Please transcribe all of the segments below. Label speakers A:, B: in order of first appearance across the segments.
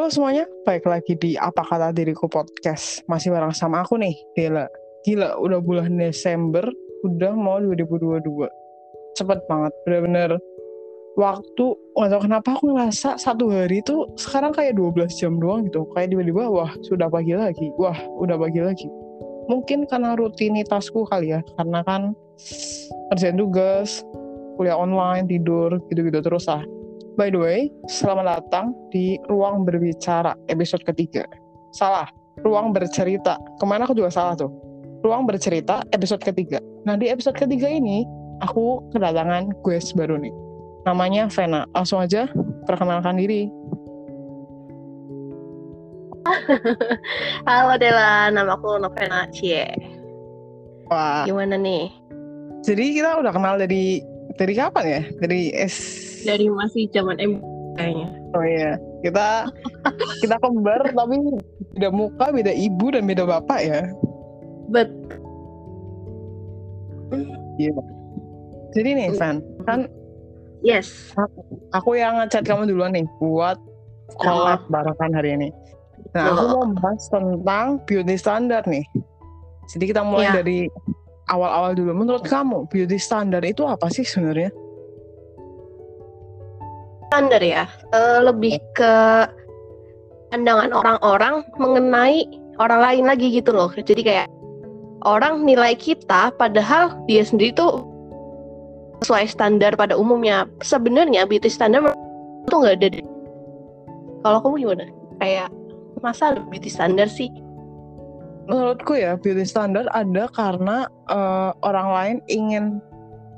A: Halo semuanya, baik lagi di Apa Kata Diriku Podcast. Masih bareng sama aku nih, Dela. Gila, udah bulan Desember, udah mau 2022. Cepet banget, bener-bener. Waktu, gak tau kenapa aku ngerasa satu hari itu sekarang kayak 12 jam doang gitu. Kayak tiba-tiba, wah sudah pagi lagi, wah udah pagi lagi. Mungkin karena rutinitasku kali ya, karena kan kerjaan tugas, kuliah online, tidur, gitu-gitu terus lah By the way, selamat datang di Ruang Berbicara episode ketiga. Salah, Ruang Bercerita. Ke mana aku juga salah tuh. Ruang Bercerita episode ketiga. Nah di episode ketiga ini, aku kedatangan guest baru nih. Namanya Vena. Langsung aja perkenalkan diri.
B: Halo Dela, nama aku Novena Cie.
A: Wah.
B: Gimana nih?
A: Jadi kita udah kenal dari dari kapan ya? Dari S
B: dari masih zaman M kayaknya.
A: Oh iya, kita kita kembar tapi beda muka, beda ibu dan beda bapak ya.
B: Bet.
A: Iya. Jadi nih, Van, kan
B: Yes.
A: Aku yang ngechat kamu duluan nih buat collab barengan hari ini. Nah, aku mau bahas tentang beauty standar nih. Jadi kita mulai
B: Ya.
A: dari awal-awal dulu. Menurut kamu beauty standar itu apa sih sebenarnya?
B: Standar ya. Eh, lebih ke pandangan orang-orang mengenai orang lain lagi gitu loh. Jadi kayak orang nilai kita padahal dia sendiri tuh sesuai standar pada umumnya. Sebenarnya beauty standar itu nggak ada. Kalau kamu gimana? Kayak masa beauty standar sih?
A: Menurutku ya beauty standar ada karena eh, orang lain ingin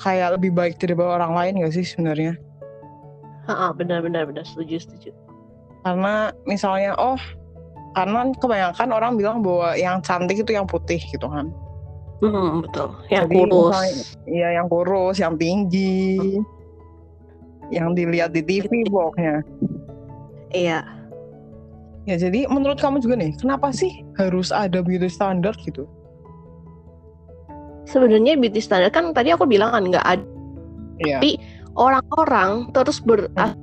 A: kayak lebih baik daripada orang lain gak sih sebenarnya?
B: Ah, benar-benar benar setuju setuju.
A: Karena misalnya oh karena kebanyakan orang bilang bahwa yang cantik itu yang putih gitu kan.
B: Hmm, betul. Yang
A: Jadi
B: kurus.
A: Iya yang kurus, yang tinggi, yang dilihat di TV pokoknya.
B: Iya.
A: Ya jadi menurut kamu juga nih, kenapa sih harus ada beauty standard gitu?
B: Sebenarnya beauty standard kan tadi aku bilang kan nggak ada
A: Iya.
B: Tapi orang-orang terus ber,
A: Hmm.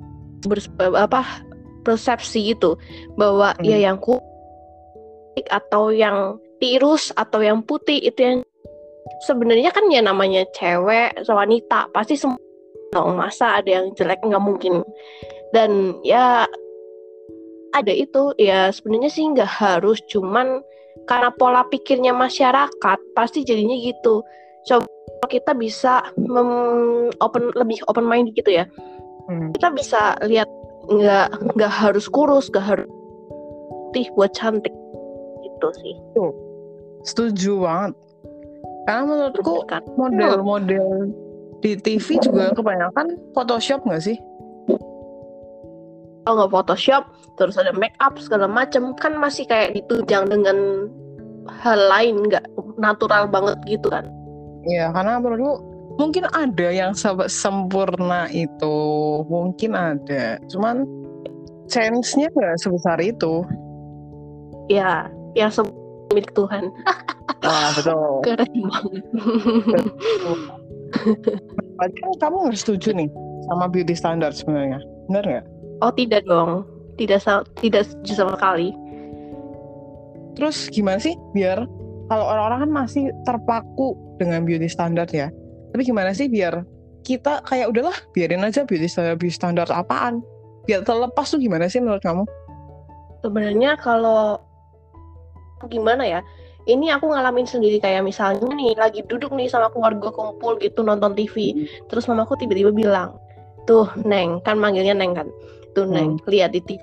B: ber- apa persepsi itu bahwa
A: Hmm.
B: ya yang kulit atau yang tirus atau yang putih itu yang sebenarnya kan ya namanya cewek wanita pasti semua dong masa ada yang jelek nggak mungkin dan ya ada itu ya sebenarnya sih nggak harus cuman karena pola pikirnya masyarakat pasti jadinya gitu coba kita bisa mem- open lebih open mind gitu ya
A: Hmm.
B: kita bisa lihat nggak nggak harus kurus nggak harus putih buat cantik gitu sih
A: Setuju banget. Karena menurutku model-model di TV juga kebanyakan Photoshop nggak sih?
B: Kalau nggak Photoshop terus ada make up segala macem kan masih kayak ditunjang dengan hal lain nggak natural banget gitu kan
A: Iya, karena menurutku mungkin ada yang se- sempurna itu, mungkin ada. Cuman chance-nya nggak sebesar itu.
B: ya yang milik Tuhan
A: Ah, betul.
B: keren banget
A: kan kamu nggak setuju nih sama beauty standard sebenarnya, benar nggak?
B: Oh tidak dong tidak tidak setuju sama sekali
A: Terus gimana sih biar kalau orang-orang kan masih terpaku dengan beauty standard ya. Tapi gimana sih biar kita kayak udahlah biarin aja beauty standard beauty standard apaan? Biar terlepas tuh gimana sih menurut kamu?
B: sebenarnya kalau gimana ya ini aku ngalamin sendiri kayak misalnya nih lagi duduk nih sama keluarga kumpul gitu nonton TV terus mamaku tiba-tiba bilang tuh neng kan manggilnya neng kan tuh neng. Lihat di TV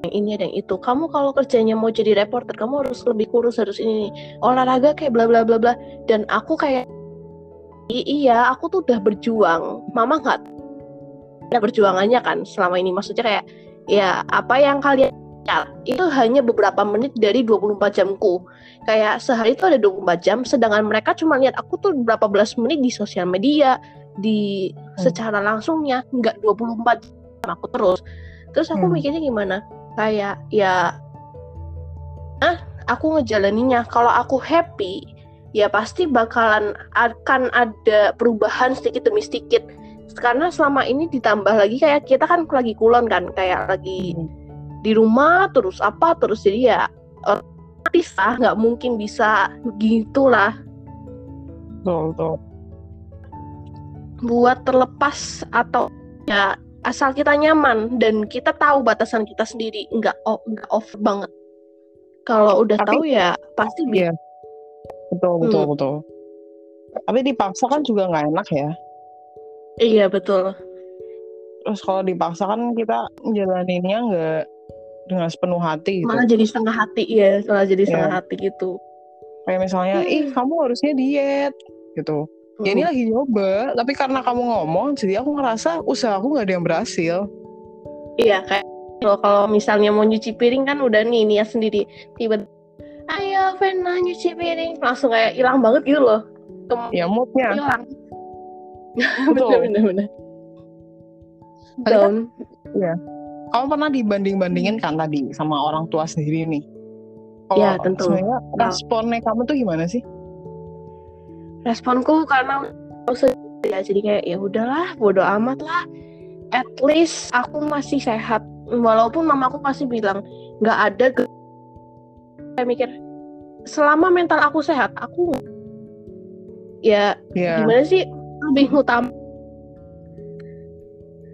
B: yang ini ada yang itu. Kamu kalau kerjanya mau jadi reporter kamu harus lebih kurus harus ini nih. olahraga kayak bla bla bla bla. Dan aku kayak "I- iya aku tuh udah berjuang. Mama nggak ada perjuangannya kan selama ini. Maksudnya kayak ya apa yang kalian itu hanya beberapa menit dari 24 jamku. Kayak sehari itu ada 24 jam sedangkan mereka cuma lihat aku tuh berapa belas menit di sosial media di
A: Hmm.
B: secara langsungnya nggak 24 jam aku terus. Terus aku
A: Hmm.
B: mikirnya gimana? Kayak ya ah aku ngejalaninnya. Kalau aku happy ya pasti bakalan akan ada perubahan sedikit demi sedikit. Karena selama ini ditambah lagi kayak kita kan lagi kulon kan kayak lagi di rumah terus apa terus jadi ya otomatis lah nggak mungkin bisa gitulah
A: betul betul.
B: Buat terlepas atau ya asal kita nyaman dan kita tahu batasan kita sendiri nggak oh, nggak over banget. Kalau udah
A: Tapi-
B: tahu ya pasti bisa.
A: Iya. betul betul
B: Hmm.
A: betul. Tapi dipaksa kan juga nggak enak ya.
B: Iya betul.
A: Terus kalau dipaksa kan kita jalaninnya nggak dengan sepenuh hati gitu.
B: Malah jadi setengah hati ya malah jadi
A: Iya.
B: setengah hati gitu.
A: Kayak misalnya
B: Hmm.
A: ih kamu harusnya diet gitu ya ini
B: Hmm.
A: lagi nyoba. Tapi karena kamu ngomong jadi aku ngerasa usaha aku nggak ada yang berhasil.
B: Iya kayak loh kalau misalnya mau nyuci piring kan udah nih niat sendiri. Tiba ayo Vena nyuci piring. Langsung kayak hilang banget gitu loh. Kem-
A: ya moodnya.
B: hilang.
A: Betul.
B: Bener bener
A: Tadi kan-
B: down
A: kamu pernah dibanding-bandingin kan tadi sama orang tua sendiri nih?
B: Iya, tentu.
A: sebenarnya responnya kamu tuh gimana sih
B: responku karena sendiri ya jadi kayak ya udahlah bodo amat lah. At least aku masih sehat. Walaupun mamaku pasti bilang nggak ada saya mikir selama mental aku sehat aku ya
A: ya.
B: gimana sih? Lebih utama.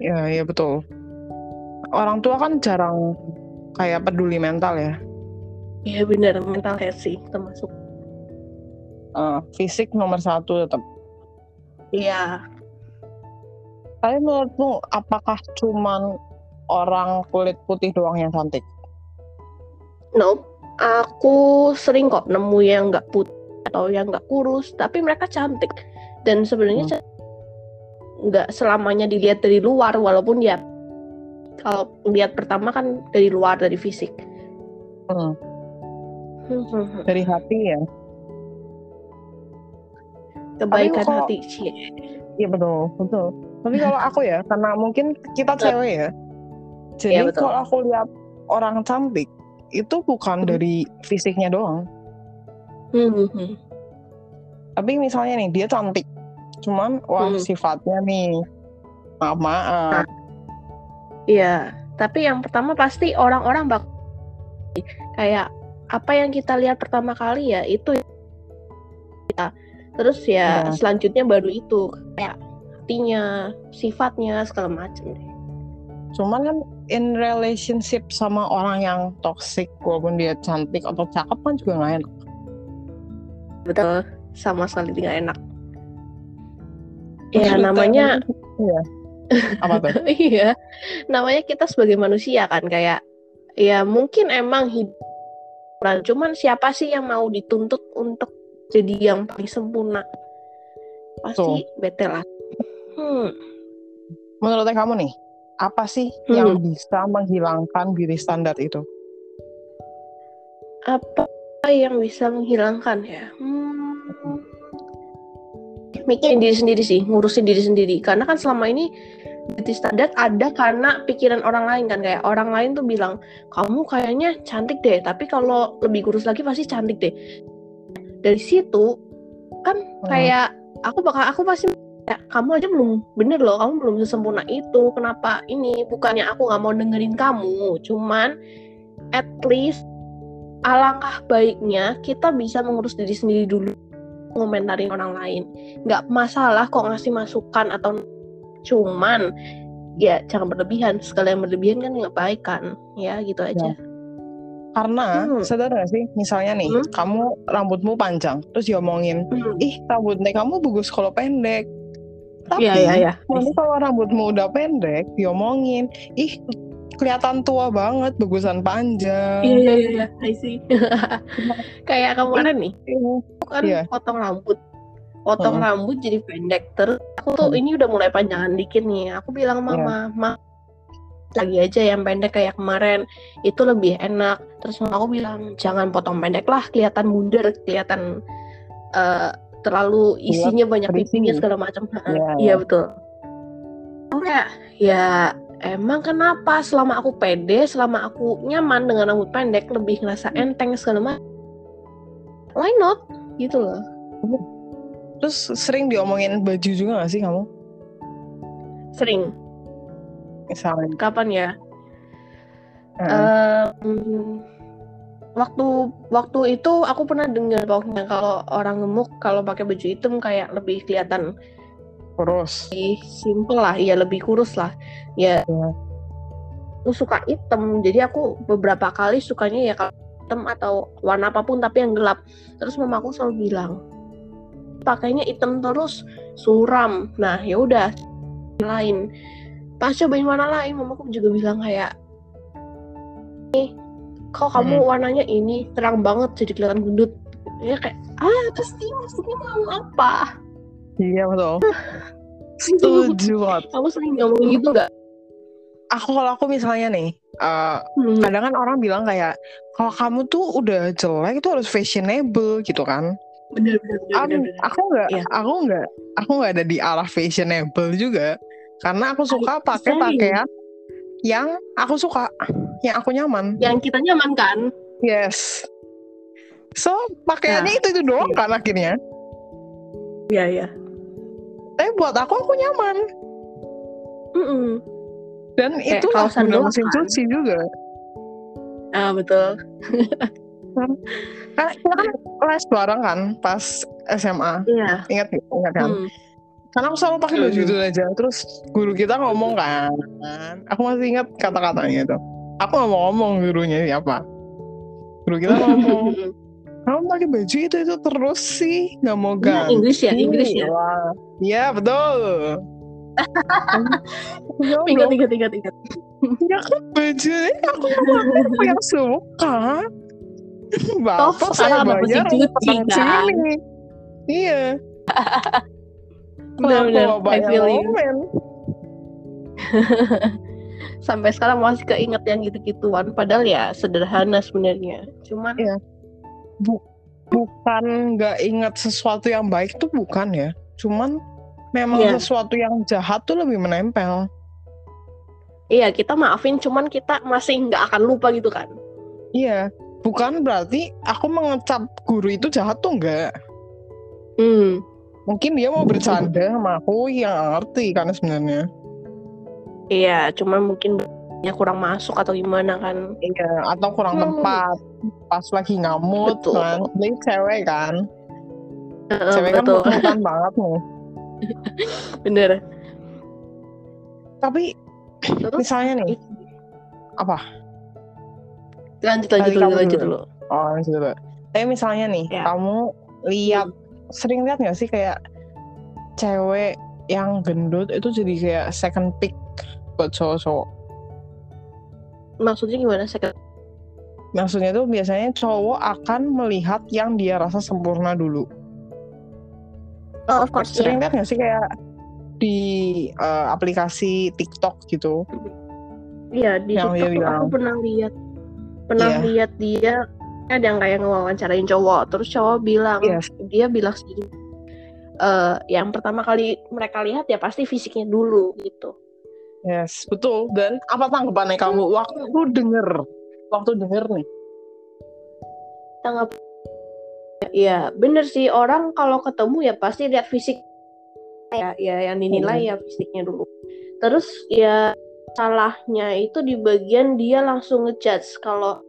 A: Ya ya betul. Orang tua kan jarang kayak peduli mental ya.
B: Ya bener. Mental health sih termasuk
A: Eh, fisik nomor satu tetap
B: iya.
A: Tapi menurutmu apakah cuman orang kulit putih doang yang cantik?
B: no aku sering kok nemu yang nggak putih atau yang nggak kurus tapi mereka cantik. Dan sebenarnya
A: Hmm.
B: nggak selamanya dilihat dari luar walaupun dia kalau lihat pertama kan dari luar dari fisik.
A: Hmm, dari hati ya.
B: Kebaikan
A: kalau-
B: hati Cie.
A: Iya betul, betul. Tapi kalau aku ya, karena mungkin kita cewek ya. Jadi
B: Iya, betul.
A: kalau aku lihat orang cantik itu bukan
B: Hmm.
A: dari fisiknya doang.
B: Hmm, hmm, hmm.
A: Tapi misalnya nih dia cantik, cuman wah
B: Hmm.
A: sifatnya nih maaf maaf.
B: Iya, tapi yang pertama pasti orang-orang bak kayak apa yang kita lihat pertama kali ya itu kita. Terus ya
A: Iya.
B: selanjutnya baru itu kayak hatinya, sifatnya segala macam deh.
A: Cuman kan in relationship sama orang yang toxic walaupun dia cantik atau cakep kan juga nggak enak.
B: Betul, sama sekali tidak enak. Ya namanya
A: Iya. Apa tuh?
B: iya, namanya kita sebagai manusia kan kayak ya mungkin emang hidup cuman siapa sih yang mau dituntut untuk jadi yang paling sempurna? Pasti bete lah. Hmm.
A: Menurut kamu nih, apa sih
B: Hmm.
A: yang bisa menghilangkan beauty standar itu?
B: apa yang bisa menghilangkan ya? Hmm. Mikirin diri sendiri sih, ngurusin diri sendiri. Karena kan selama ini beauty standar ada karena pikiran orang lain kan kayak orang lain tuh bilang kamu kayaknya cantik deh, tapi kalau lebih kurus lagi pasti cantik deh. Dari situ kan kayak aku bakal aku pasti ya, kamu aja belum bener loh, kamu belum sesempurna itu. Kenapa ini? Bukannya aku nggak mau dengerin kamu, cuman at least alangkah baiknya kita bisa mengurus diri sendiri dulu ngomentarin orang lain nggak masalah kok ngasih masukan atau cuman ya jangan berlebihan segala yang berlebihan kan nggak baik kan ya gitu aja
A: Karena
B: Hmm.
A: sadar gak sih, misalnya nih,
B: Hmm.
A: kamu rambutmu panjang, terus diomongin,
B: Hmm.
A: ih rambutnya kamu bagus kalau pendek. Tapi
B: Iya iya iya.
A: nanti kalau rambutmu udah pendek, diomongin, ih kelihatan tua banget, bagusan panjang.
B: Iya iya iya, iya. I see. Kayak kemarin nih,
A: Iya.
B: aku kan
A: Iya.
B: potong rambut. Potong
A: Heeh.
B: rambut jadi pendek. Terus aku tuh
A: Hmm.
B: ini udah mulai panjangan dikit nih. Aku bilang mama, ma lagi aja yang pendek kayak kemarin itu lebih enak. Terus mama aku bilang jangan potong pendek lah, kelihatan mundur, kelihatan eh, terlalu isinya banyak
A: berisi.
B: pipinya segala macam.
A: Iya,
B: Iya betul. Kayak ya emang kenapa selama aku pede, selama aku nyaman dengan rambut pendek lebih ngerasa enteng segala macam. Why not? Gitu loh.
A: Terus sering diomongin baju juga gak sih kamu?
B: Sering.
A: Misalnya.
B: Kapan ya?
A: Heeh.
B: Em, waktu waktu itu aku pernah dengar pokoknya kalau orang gemuk kalau pakai baju hitam kayak lebih kelihatan
A: Terus.
B: lebih simple lah, ya lebih kurus lah. Ya,
A: Iya.
B: aku suka hitam, jadi aku beberapa kali sukanya ya kalau hitam atau warna apa pun tapi yang gelap. Terus mama aku selalu bilang pakainya hitam terus suram. Nah ya udah lain. Pas cobain warna lain, mamaku juga bilang kayak nih kok kamu warnanya ini terang banget jadi kelihatan gendut. Ya kayak ah pasti maksudnya mau apa?
A: Iya betul. Setuju banget.
B: Kamu sering ngomong gitu nggak?
A: Aku kalau aku misalnya nih, eh,
B: Hmm.
A: kadang kan orang bilang kayak kalau kamu tuh udah jelek itu harus fashionable gitu kan.
B: bener bener bener,
A: Am-
B: bener, bener.
A: aku nggak,
B: Iya.
A: aku nggak, aku nggak ada di arah fashionable juga. Karena aku suka pakai pakaian yang aku suka, yang aku nyaman.
B: yang kita nyaman kan
A: Yes. So pakaiannya
B: Nah,
A: itu itu doang kan akhirnya.
B: iya iya
A: Tapi buat aku aku nyaman.
B: Mm-mm.
A: Dan
B: Kayak
A: itu guna
B: doang
A: mesin
B: kan?
A: cuci juga.
B: ah betul
A: Karena kita kan les bareng kan pas SMA.
B: iya
A: Ingat? Ingat kan?
B: Hmm.
A: Karena aku selalu pakai baju itu aja. Terus guru kita ngomong kan. Aku masih ingat kata-katanya itu. Aku nggak mau ngomong gurunya siapa. Guru kita ngomong, kamu pakai baju itu itu terus sih, nggak mau
B: Iya,
A: ganti.
B: Inggris ya Inggris ya
A: Wah. Iya betul.
B: Ingat ingat ingat ingat
A: ya kan aku nggak pakai aku yang suka. Bapak saya bayar
B: kan?
A: sini. Iya.
B: Benar
A: Kenapa?
B: benar.
A: Bapak
B: I feel you. sampai sekarang masih keinget yang gitu-gituan. Padahal ya sederhana sebenarnya. Cuman
A: Iya. bukan nggak ingat sesuatu yang baik tuh bukan ya. Cuman memang
B: Iya.
A: sesuatu yang jahat tuh lebih menempel.
B: Iya kita maafin cuman kita masih nggak akan lupa gitu kan.
A: Iya. Bukan berarti aku mengecap guru itu jahat tuh enggak
B: hmm
A: mungkin dia mau bercanda sama aku yang ngerti kan sebenarnya
B: iya cuman mungkin ya kurang masuk atau gimana kan
A: iya atau kurang
B: Hmm.
A: tepat pas lagi ngamut
B: Betul.
A: kan dia cewek kan
B: Heeh,
A: cewek kan
B: betul
A: bukan banget nih
B: bener
A: tapi
B: Terus?
A: misalnya nih apa
B: lanjut lanjut
A: Tadi
B: dulu
A: kamu
B: lanjut
A: dulu.
B: dulu
A: Oh. Tapi misalnya nih,
B: Ya.
A: kamu lihat sering lihat nggak sih kayak cewek yang gendut itu jadi kayak second pick buat cowok-cowok.
B: maksudnya gimana saya
A: Maksudnya tuh biasanya cowok akan melihat yang dia rasa sempurna dulu.
B: oh, of course
A: Sering
B: ya
A: lihat nggak sih kayak di eh, aplikasi TikTok gitu?
B: iya di
A: yang dia
B: TikTok tuh
A: bilang.
B: aku pernah lihat pernah
A: Iya.
B: lihat dia ada yang kayak ngewawancarain cowok terus cowok bilang
A: Yes.
B: dia bilang sendiri eh yang pertama kali mereka lihat ya pasti fisiknya dulu gitu
A: Yes, betul. Dan apa tanggapannya kamu waktu denger? Waktu denger nih.
B: tanggap ya bener sih orang kalau ketemu ya pasti lihat fisik ya ya yang dinilai ya fisiknya dulu terus ya salahnya itu di bagian dia langsung ngejudge kalau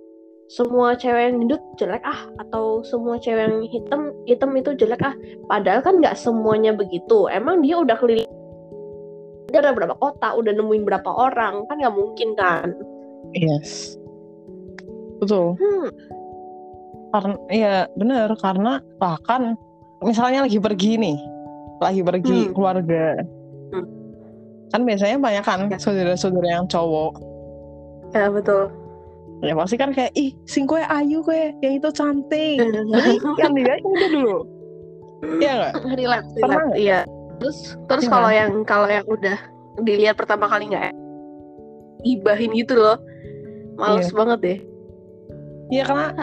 B: semua cewek yang gendut jelek ah atau semua cewek yang hitam hitam itu jelek ah padahal kan nggak semuanya begitu emang dia udah keliling dia udah berapa kota udah nemuin berapa orang kan nggak mungkin kan
A: Yes. Betul.
B: hmm,
A: karena ya bener karena bahkan misalnya lagi pergi nih lagi pergi
B: Hmm.
A: keluarga
B: Hmm.
A: kan biasanya banyak kan
B: Ya.
A: saudara-saudara yang cowok
B: ya betul
A: ya pasti kan kayak ih sing kue ayu kue yang itu cantik jadi yang dilihat itu dulu Iya nggak
B: relate, relate. Iya. Terus terus
A: Iya.
B: kalau yang kalau yang udah dilihat pertama kali nggak ibahin gitu loh. Males
A: Iya.
B: banget deh.
A: ya karena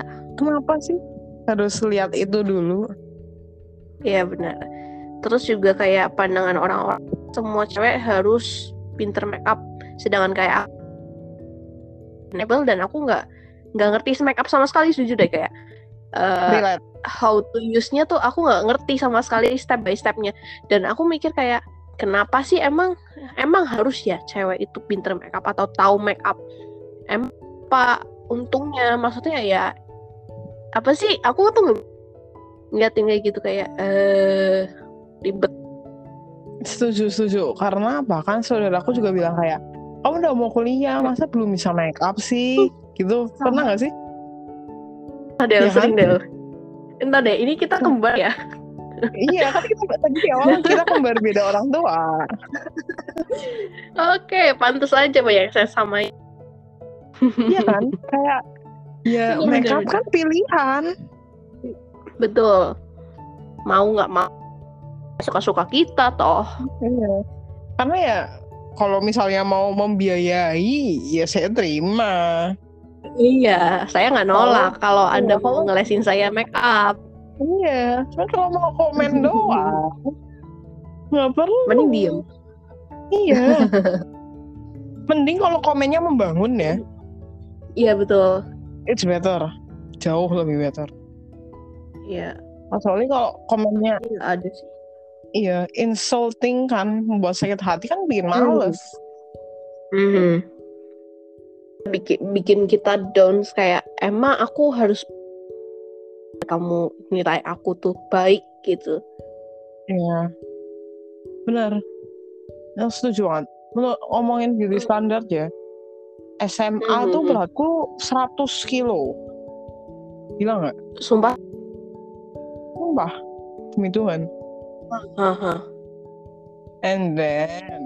A: kenapa sih harus lihat itu dulu
B: Iya benar. Terus juga kayak pandangan orang-orang semua cewek harus pinter make up sedangkan kayak aku enable dan aku nggak nggak ngerti make up sama sekali jujur deh kayak
A: relate
B: how to use-nya tuh aku nggak ngerti sama sekali step by stepnya. Dan aku mikir kayak kenapa sih emang emang harus ya cewek itu pinter make up atau tahu make up? Emang apa untungnya? Maksudnya ya apa sih? Aku tuh nge- ngeliatin kayak gitu kayak eh ribet.
A: Setuju, setuju. Karena bahkan saudaraku juga bilang kayak, kamu udah mau kuliah, masa belum bisa make up sih? Gitu. Pernah gak sih?
B: ada yang
A: Ya
B: sering deh entah deh ini kita kembar ya
A: iya, kan kita tadi di awal kita kembar beda orang tua.
B: oke pantas aja banyak saya sama
A: Iya kan? Kayak, ya make up
B: bener-bener.
A: kan pilihan.
B: betul mau nggak mau suka-suka kita toh
A: Iya. Karena ya, kalau misalnya mau membiayai, ya saya terima.
B: iya saya nggak nolak kalau
A: iya,
B: anda mau
A: kalau-
B: ngelesin saya make up
A: Iya, cuma kalau mau komen doang, nggak perlu.
B: mending diem
A: Iya. Mending kalau komennya membangun ya.
B: iya betul
A: It's better. Jauh lebih better.
B: iya
A: Soalnya kalau komennya
B: nggak ada sih
A: iya insulting kan, membuat sakit hati kan bikin males.
B: Mhm. bikin bikin kita down kayak emang aku harus kamu nilai aku tuh baik gitu
A: Iya. Benar. Yang setuju banget. Menurut ngomongin beauty standard ya. SMA tuh
B: Mhm.
A: beratku 100 kilo. Gila nggak?
B: sumpah
A: Sumpah. Demi Tuhan.
B: Haha.
A: And then,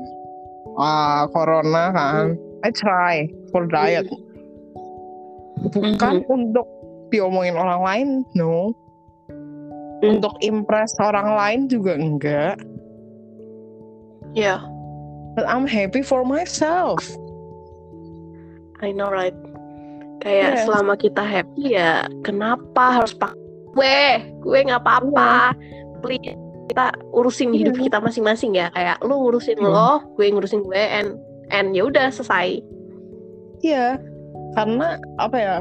A: ah, corona kan. I try for diet. Bukan untuk diomongin orang lain, no.
B: Hmm.
A: Untuk impress orang lain juga enggak.
B: ya
A: But I'm happy for myself.
B: I know right kayak
A: Yes.
B: selama kita happy ya kenapa harus pakai gue gue nggak apa-apa please kita urusin hidup
A: Iya.
B: kita masing-masing ya kayak lu ngurusin
A: Iya.
B: lo gue ngurusin gue and and ya udah selesai
A: Iya, karena apa ya?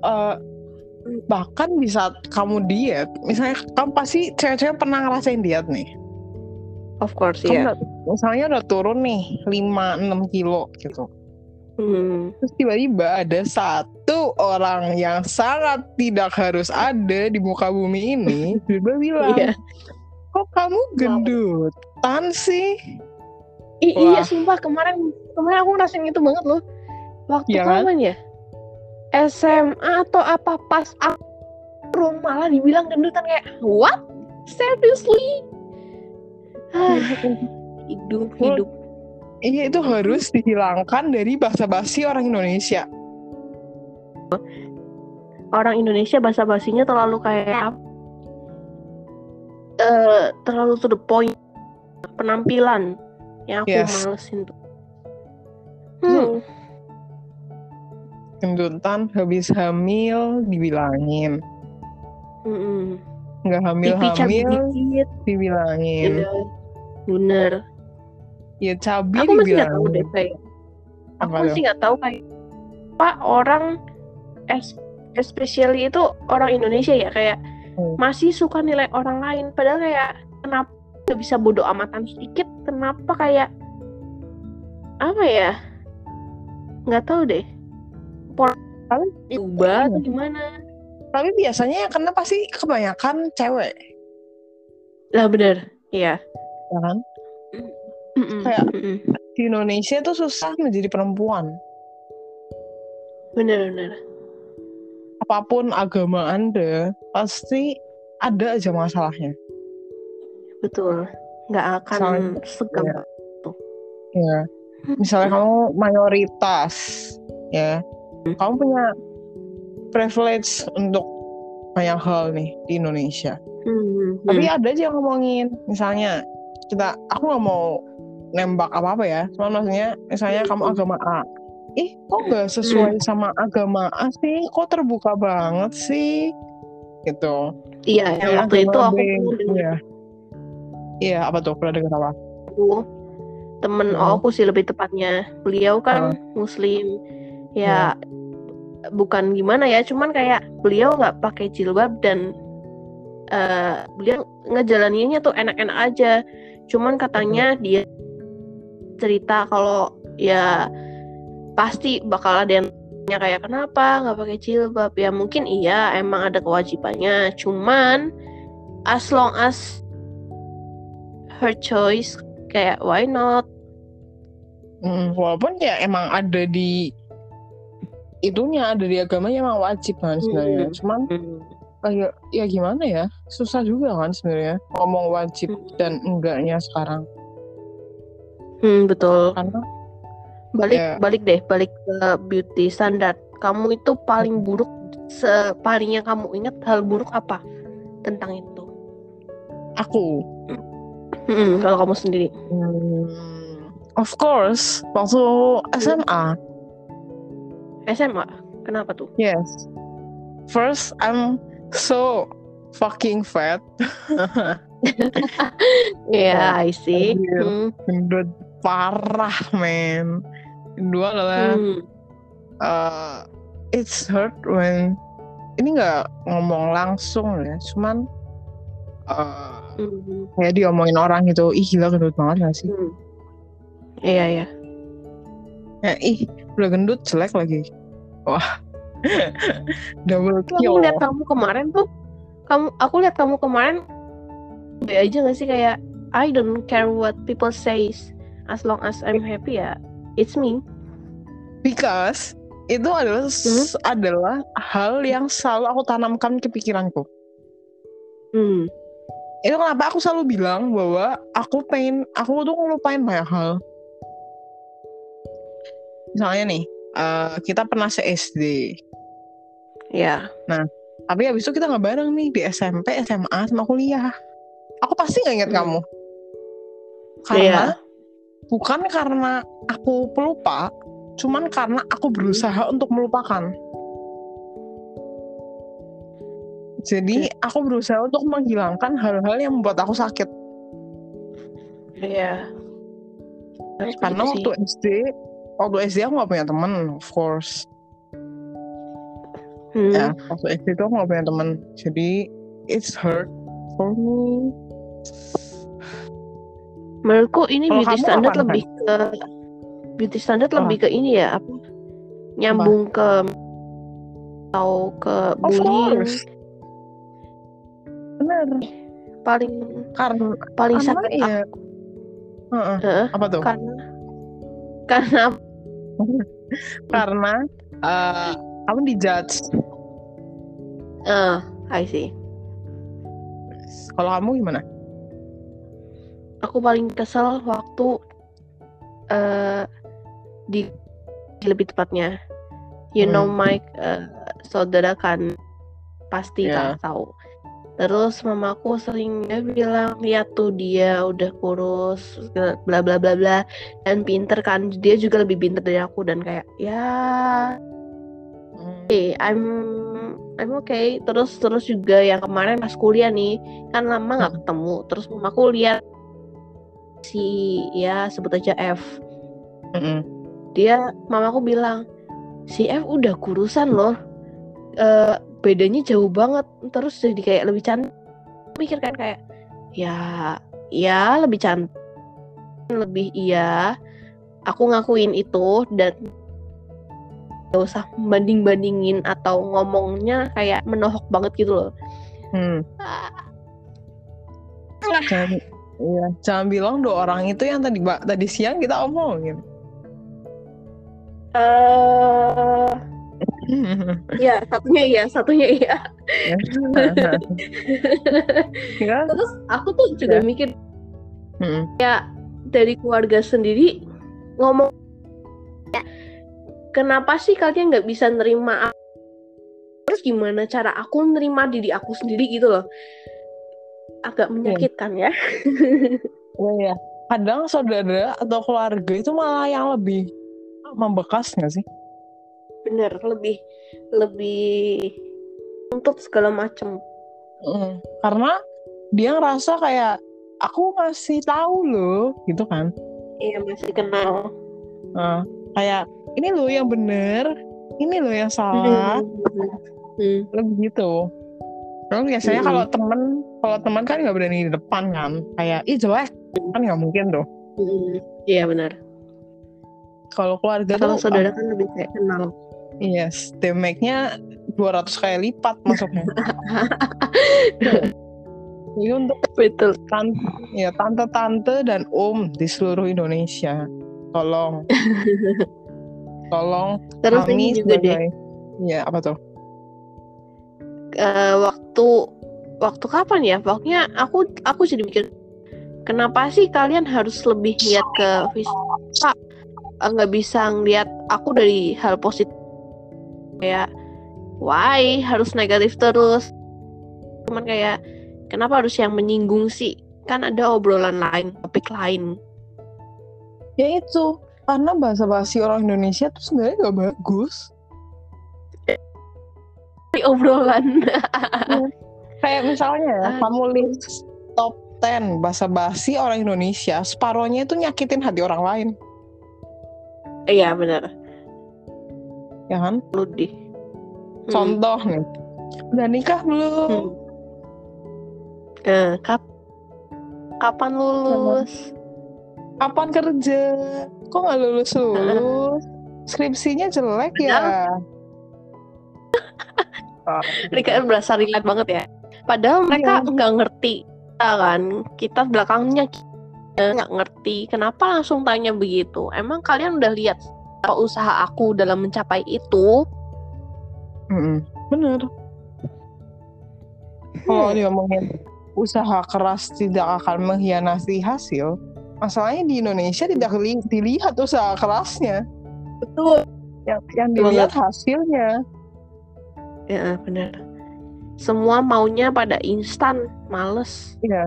A: eh, bahkan di saat kamu diet, misalnya kamu pasti cewek-cewek pernah ngerasain diet nih.
B: of course
A: Kamu
B: ya
A: udah- misalnya udah turun nih 5-6 kilo gitu.
B: Hmm.
A: Terus tiba-tiba ada satu orang yang sangat tidak harus ada di muka bumi ini, tiba-tiba bilang,
B: Iya.
A: kok kamu gendutan sih?
B: I-
A: Wah.
B: iya sumpah kemarin kemarin aku ngerasain itu banget loh waktu
A: Iya kan?
B: kapan ya SMA atau apa pas aku malah dibilang gendutan kayak what seriously Ah, hidup hidup
A: Iya itu harus dihilangkan dari bahasa basi orang Indonesia.
B: Orang Indonesia bahasa basinya terlalu kayak eh terlalu to the point penampilan yang aku
A: Yes.
B: malesin tuh
A: Hmm.
B: hmm.
A: Gendutan habis hamil dibilangin.
B: mm-mm.
A: Nggak
B: pipi
A: hamil-hamil dibilangin.
B: gitu. bener
A: Ya cabi
B: aku masih nggak tahu deh kayak aku masih nggak tahu kayak apa orang especially itu orang Indonesia ya kayak
A: Hmm.
B: masih suka nilai orang lain padahal kayak kenapa nggak bisa bodoh amatan sedikit kenapa kayak apa ya nggak tahu deh atau
A: iya.
B: gimana
A: Tapi biasanya yang kena pasti kebanyakan cewek,
B: lah bener iya
A: ya kan? Kayak-. Di Indonesia tuh susah menjadi perempuan.
B: bener bener
A: Apa pun agama Anda, pasti ada aja masalahnya.
B: betul. Nggak akan segampang
A: Ya. Misalnya kamu mayoritas, ya, kamu punya privilege untuk banyak hal nih di Indonesia.
B: Hmm,
A: Tapi
B: hmm.
A: ada aja yang ngomongin, misalnya kita, aku nggak mau nembak apa apa ya, cuma maksudnya, misalnya kamu agama A, ih kok nggak sesuai sama agama A sih, kok terbuka banget sih, gitu.
B: iya yang
A: Yang
B: waktu itu aku
A: Iya. Iya, apa tuh? Pernah dengar apa?
B: aku temen
A: Hmm.
B: aku sih lebih tepatnya beliau kan muslim ya bukan gimana ya cuman kayak beliau nggak pakai jilbab dan eh beliau ngejalaninnya tuh enak-enak aja cuman katanya dia cerita kalau ya pasti bakal ada yang ya kayak kenapa nggak pakai jilbab ya mungkin iya emang ada kewajibannya cuman as long as her choice kayak why not
A: Mm, walaupun ya emang ada di itunya ada di agamanya emang wajib kan sebenarnya.
B: Hmm.
A: Cuman
B: hmm.
A: kayak ya gimana ya susah juga kan sebenarnya ngomong wajib
B: Hmm.
A: dan enggaknya sekarang
B: Hmm, betul
A: karena
B: balik
A: Ya.
B: balik deh balik ke beauty standard. Kamu itu paling buruk sepaling yang kamu ingat hal buruk apa tentang itu?
A: Aku?
B: Hmm, kalau kamu sendiri.
A: Hmm, of course. Waktu SMA
B: SMA kenapa tuh?
A: Yes. First I'm so fucking fat.
B: Ya I see.
A: Anjir.
B: Hmm,
A: gendut parah men kedua adalah
B: hmm,
A: uh, it's hurt when ini nggak ngomong langsung ya cuman uh,
B: hmm,
A: kayak diomongin orang gitu ih gila gendut banget gak sih?
B: Hmm. iya iya.
A: Ya, ih udah gendut jelek lagi. Wah. Double
B: Tuh, aku
A: kill.
B: lihat kamu kemarin tuh kamu aku lihat kamu kemarin be aja gak sih? Kayak I don't care what people says as long as I'm happy ya it's me
A: because itu adalah
B: Hmm?
A: adalah hal yang selalu aku tanamkan ke pikiranku
B: hmm.
A: itu kenapa aku selalu bilang bahwa aku pengen aku tuh ngelupain banyak hal misalnya nih eh, kita pernah se SD
B: ya
A: tapi habis itu kita nggak bareng nih di SMP SMA sama kuliah aku pasti nggak inget
B: Hmm.
A: kamu karena
B: Iya.
A: Bukan karena aku pelupa cuman karena aku berusaha untuk melupakan jadi aku berusaha untuk menghilangkan hal-hal yang membuat aku sakit
B: Iya.
A: karena
B: Gitu
A: waktu. SD waktu SD aku gak punya teman of course
B: Hmm.
A: ya waktu SD tuh aku gak punya teman jadi it's hurt for me
B: menurutku ini
A: Kalau
B: beauty standard lebih ke beauty standard
A: Apa?
B: lebih ke ini ya apa? Nyambung ke atau ke
A: of
B: bullying
A: course. Bener.
B: Paling
A: karena
B: paling sakit
A: ya Heeh,
B: Heeh,
A: apa tuh?
B: Karena karena
A: karena eh, kamu dijudge.
B: Eh I see.
A: Kalau kamu gimana
B: aku paling kesel waktu eh di lebih tepatnya you know
A: Hmm.
B: Mike eh, saudara kan pasti
A: Ya.
B: kan tahu terus mamaku sering dia bilang lihat tuh dia udah kurus bla bla bla bla dan pinter kan dia juga lebih pinter dari aku dan kayak ya
A: Hmm.
B: Oke, I'm I'm okay. Terus terus juga yang kemarin pas kuliah nih, kan lama nggak
A: Hmm.
B: ketemu. Terus mamaku lihat si ya sebut aja F.
A: Mm-mm.
B: Dia mamaku bilang si F udah kurusan loh. Eh bedanya jauh banget. Terus jadi kayak lebih cantik. Mikir kan kayak ya ya lebih cantik lebih iya aku ngakuin itu dan gak usah banding-bandingin atau ngomongnya kayak menohok banget gitu loh.
A: Hmm. Jangan, iya, jangan bilang dua orang itu yang tadi Mbak, tadi siang kita omongin.
B: Eh, ya satunya iya, satunya iya.
A: ya.
B: Terus aku tuh juga
A: Ya.
B: mikir
A: Mm-mm.
B: dari keluarga sendiri ngomong ya, kenapa sih kalian nggak bisa nerima aku? terus gimana cara aku nerima diri aku sendiri gitu loh agak menyakitkan ya
A: Iya, iya. Kadang saudara atau keluarga itu malah yang lebih membekas nggak sih?
B: bener lebih lebih untuk segala macem
A: Mm. Karena dia ngerasa kayak aku ngasih tahu loh, gitu kan?
B: iya masih kenal
A: Nah, kayak ini loh yang bener, ini loh yang salah,
B: Hmm.
A: lebih gitu. Terus biasanya
B: Mm-mm.
A: kalau temen, kalau teman kan nggak berani di depan kan, kayak ih jelek, kan nggak mungkin tuh.
B: Iya benar
A: Kalau keluarga
B: kalau saudara kan lebih kayak kenal
A: Yes, damage-nya 200 kali lipat masuknya. Jadi untuk
B: Betul.
A: tante, ya tante-tante dan om di seluruh Indonesia, tolong, tolong
B: Terus
A: kami
B: ini juga deh,
A: ya apa tuh?
B: eh, waktu waktu kapan ya? Pokoknya aku aku jadi mikir kenapa sih kalian harus lebih lihat ke fisik Eh, nggak bisa ngeliat aku dari hal positif. Kayak why? Harus negatif terus. Cuman kayak kenapa harus yang menyinggung sih? Kan ada obrolan lain topik lain.
A: Ya itu, karena bahasa basi orang Indonesia tuh sebenarnya nggak bagus.
B: Di obrolan
A: Kayak misalnya ya,
B: Aduh.
A: kamu list top 10 bahasa basi orang Indonesia, separohnya itu nyakitin hati orang lain,
B: iya benar
A: ya kan?
B: lu di Hmm.
A: Contoh nih, udah nikah belum?
B: Hmm. Eh, kap kapan lulus
A: Kapan kerja? Kok nggak lulus lulus? Skripsinya jelek ya?
B: Mereka berasa relate banget ya padahal mereka
A: Iya.
B: nggak ngerti kita kan kita belakangnya nggak ngerti kenapa langsung tanya begitu emang kalian udah lihat usaha aku dalam mencapai itu
A: Mm-mm, Bener. Kalau
B: Hmm.
A: diomongin usaha keras tidak akan mengkhianati hasil, masalahnya di Indonesia tidak li- dilihat usaha kerasnya.
B: betul
A: Yang, yang dilihat hasilnya.
B: ya benar semua maunya pada instan males
A: Iya.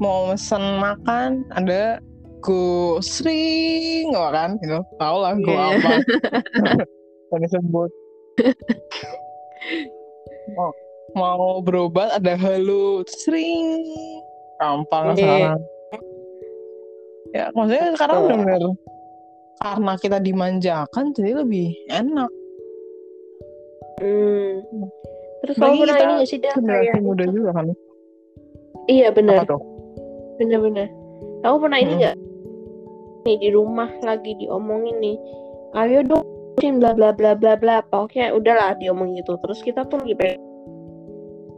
A: Mau mesen makan, ada go sering, kan? Gitu. Tahu lah go
B: Iya.
A: apa. Yang disebut. mau, mau berobat ada halo sering. Gampang
B: Iya.
A: sekarang. Ya, maksudnya sekarang
B: Betul.
A: benar-benar karena kita dimanjakan jadi lebih enak.
B: Hmm. Terus
A: Bagi
B: kamu pernah ini gak sih
A: Generasi
B: kayak
A: muda juga kan.
B: iya benar
A: tuh?
B: bener-bener. Kamu pernah ini
A: Hmm.
B: nggak? Nih di rumah lagi diomongin nih. Ayo dong urusin bla bla bla bla bla. Pokoknya udahlah diomongin gitu. Terus kita tuh lagi pengen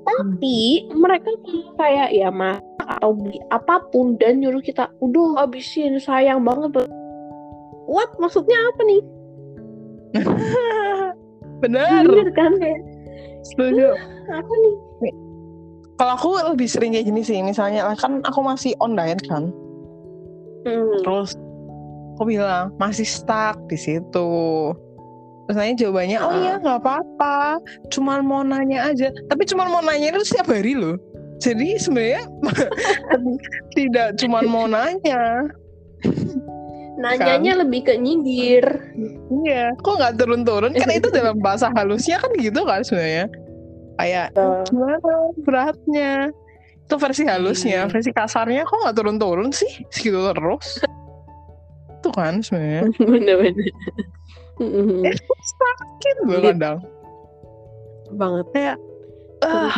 B: tapi mereka tuh kayak ya masak atau beli apa pun dan nyuruh kita udah habisin sayang banget what? Maksudnya apa nih?
A: Benar.
B: Bener kan kayak
A: Setuju.
B: apa nih
A: Kalau aku lebih sering kayak gini sih, misalnya kan aku masih on diet kan,
B: Hmm.
A: terus aku bilang masih stuck di situ. Terus nanya jawabannya, oh iya nggak apa-apa, cuman mau nanya aja. Tapi cuman mau nanya itu setiap hari loh. Jadi sebenarnya tidak cuman mau nanya.
B: Nanyanya lebih ke nyindir
A: Iya, kok nggak turun-turun? Kan itu dalam bahasa halusnya kan gitu kan sebenarnya. Kayak gimana beratnya? Itu versi halusnya,
B: Hmm.
A: versi kasarnya kok nggak turun-turun sih? Segitu terus. itu kan sebenarnya.
B: bener-bener Hmm.
A: Eh, sakit loh kadang.
B: banget
A: Kayak, ah,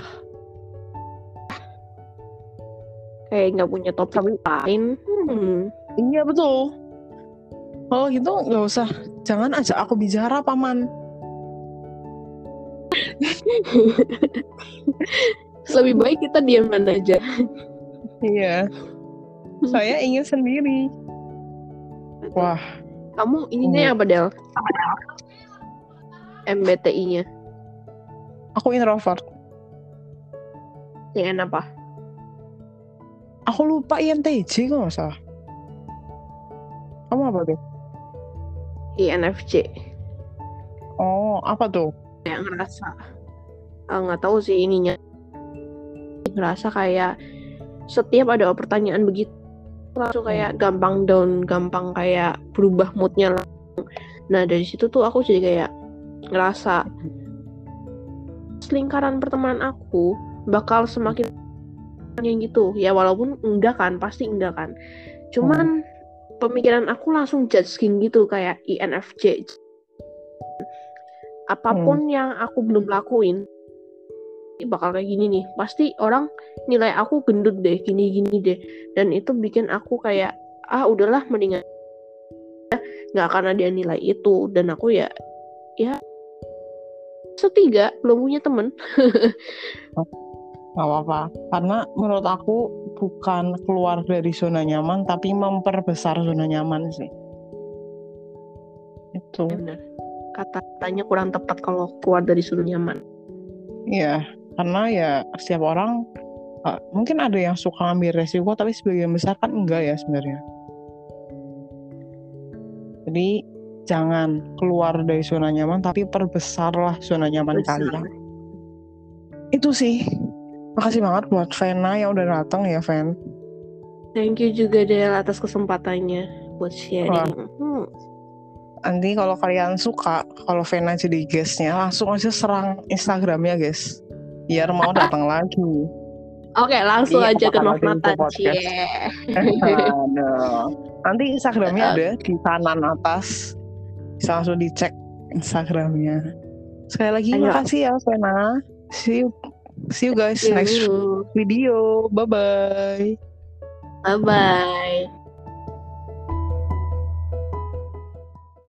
B: kayak nggak punya topik lain hmm.
A: iya betul. Kalau gitu nggak usah, jangan ajak aku bicara paman.
B: lebih baik kita diaman aja
A: Iya, saya ingin sendiri. Wah,
B: kamu ininya apa Del MBTI-nya
A: aku introvert.
B: yang apa
A: Aku lupa INTJ kok nggak salah. Kamu apa tuh?
B: INFJ
A: Oh, apa tuh?
B: kayak ngerasa Ah, nggak tahu sih ininya. Ngerasa kayak setiap ada pertanyaan begitu langsung kayak gampang down gampang kayak berubah moodnya langsung nah dari situ tuh aku jadi kayak ngerasa lingkaran pertemanan aku bakal semakin yang gitu. Ya walaupun enggak kan pasti enggak kan. Cuman pemikiran aku langsung judging gitu kayak INFJ apa pun yang aku belum lakuin ini bakal kayak gini nih. Pasti orang nilai aku gendut deh gini gini deh. Dan itu bikin aku kayak ah udahlah mendingan nggak karena dia nilai itu. Dan aku ya ya setiga belum punya temen
A: Gak apa-apa. Karena menurut aku bukan keluar dari zona nyaman, tapi memperbesar zona nyaman sih. Itu.
B: Ya benar kata-katanya kurang tepat kalau keluar dari zona nyaman
A: Iya, karena ya setiap orang uh, mungkin ada yang suka ambil resiko, tapi sebagian besar kan enggak ya sebenarnya. Jadi jangan keluar dari zona nyaman, tapi perbesarlah zona nyaman
B: Besar.
A: kalian. Itu sih. Makasih banget buat Vena yang udah datang ya, Ven.
B: thank you juga Del atas kesempatannya buat sharing Hmm.
A: Nanti kalau kalian suka, kalau Vena jadi guestnya, langsung aja serang Instagramnya, guys. Biar mau datang lagi.
B: oke langsung
A: Iya,
B: aja ke
A: Aduh. Nanti Instagramnya ada di kanan atas. Bisa langsung dicek Instagramnya. Sekali lagi
B: Ayo.
A: makasih ya Vena. See you, see you guys next video. Bye bye.
B: bye bye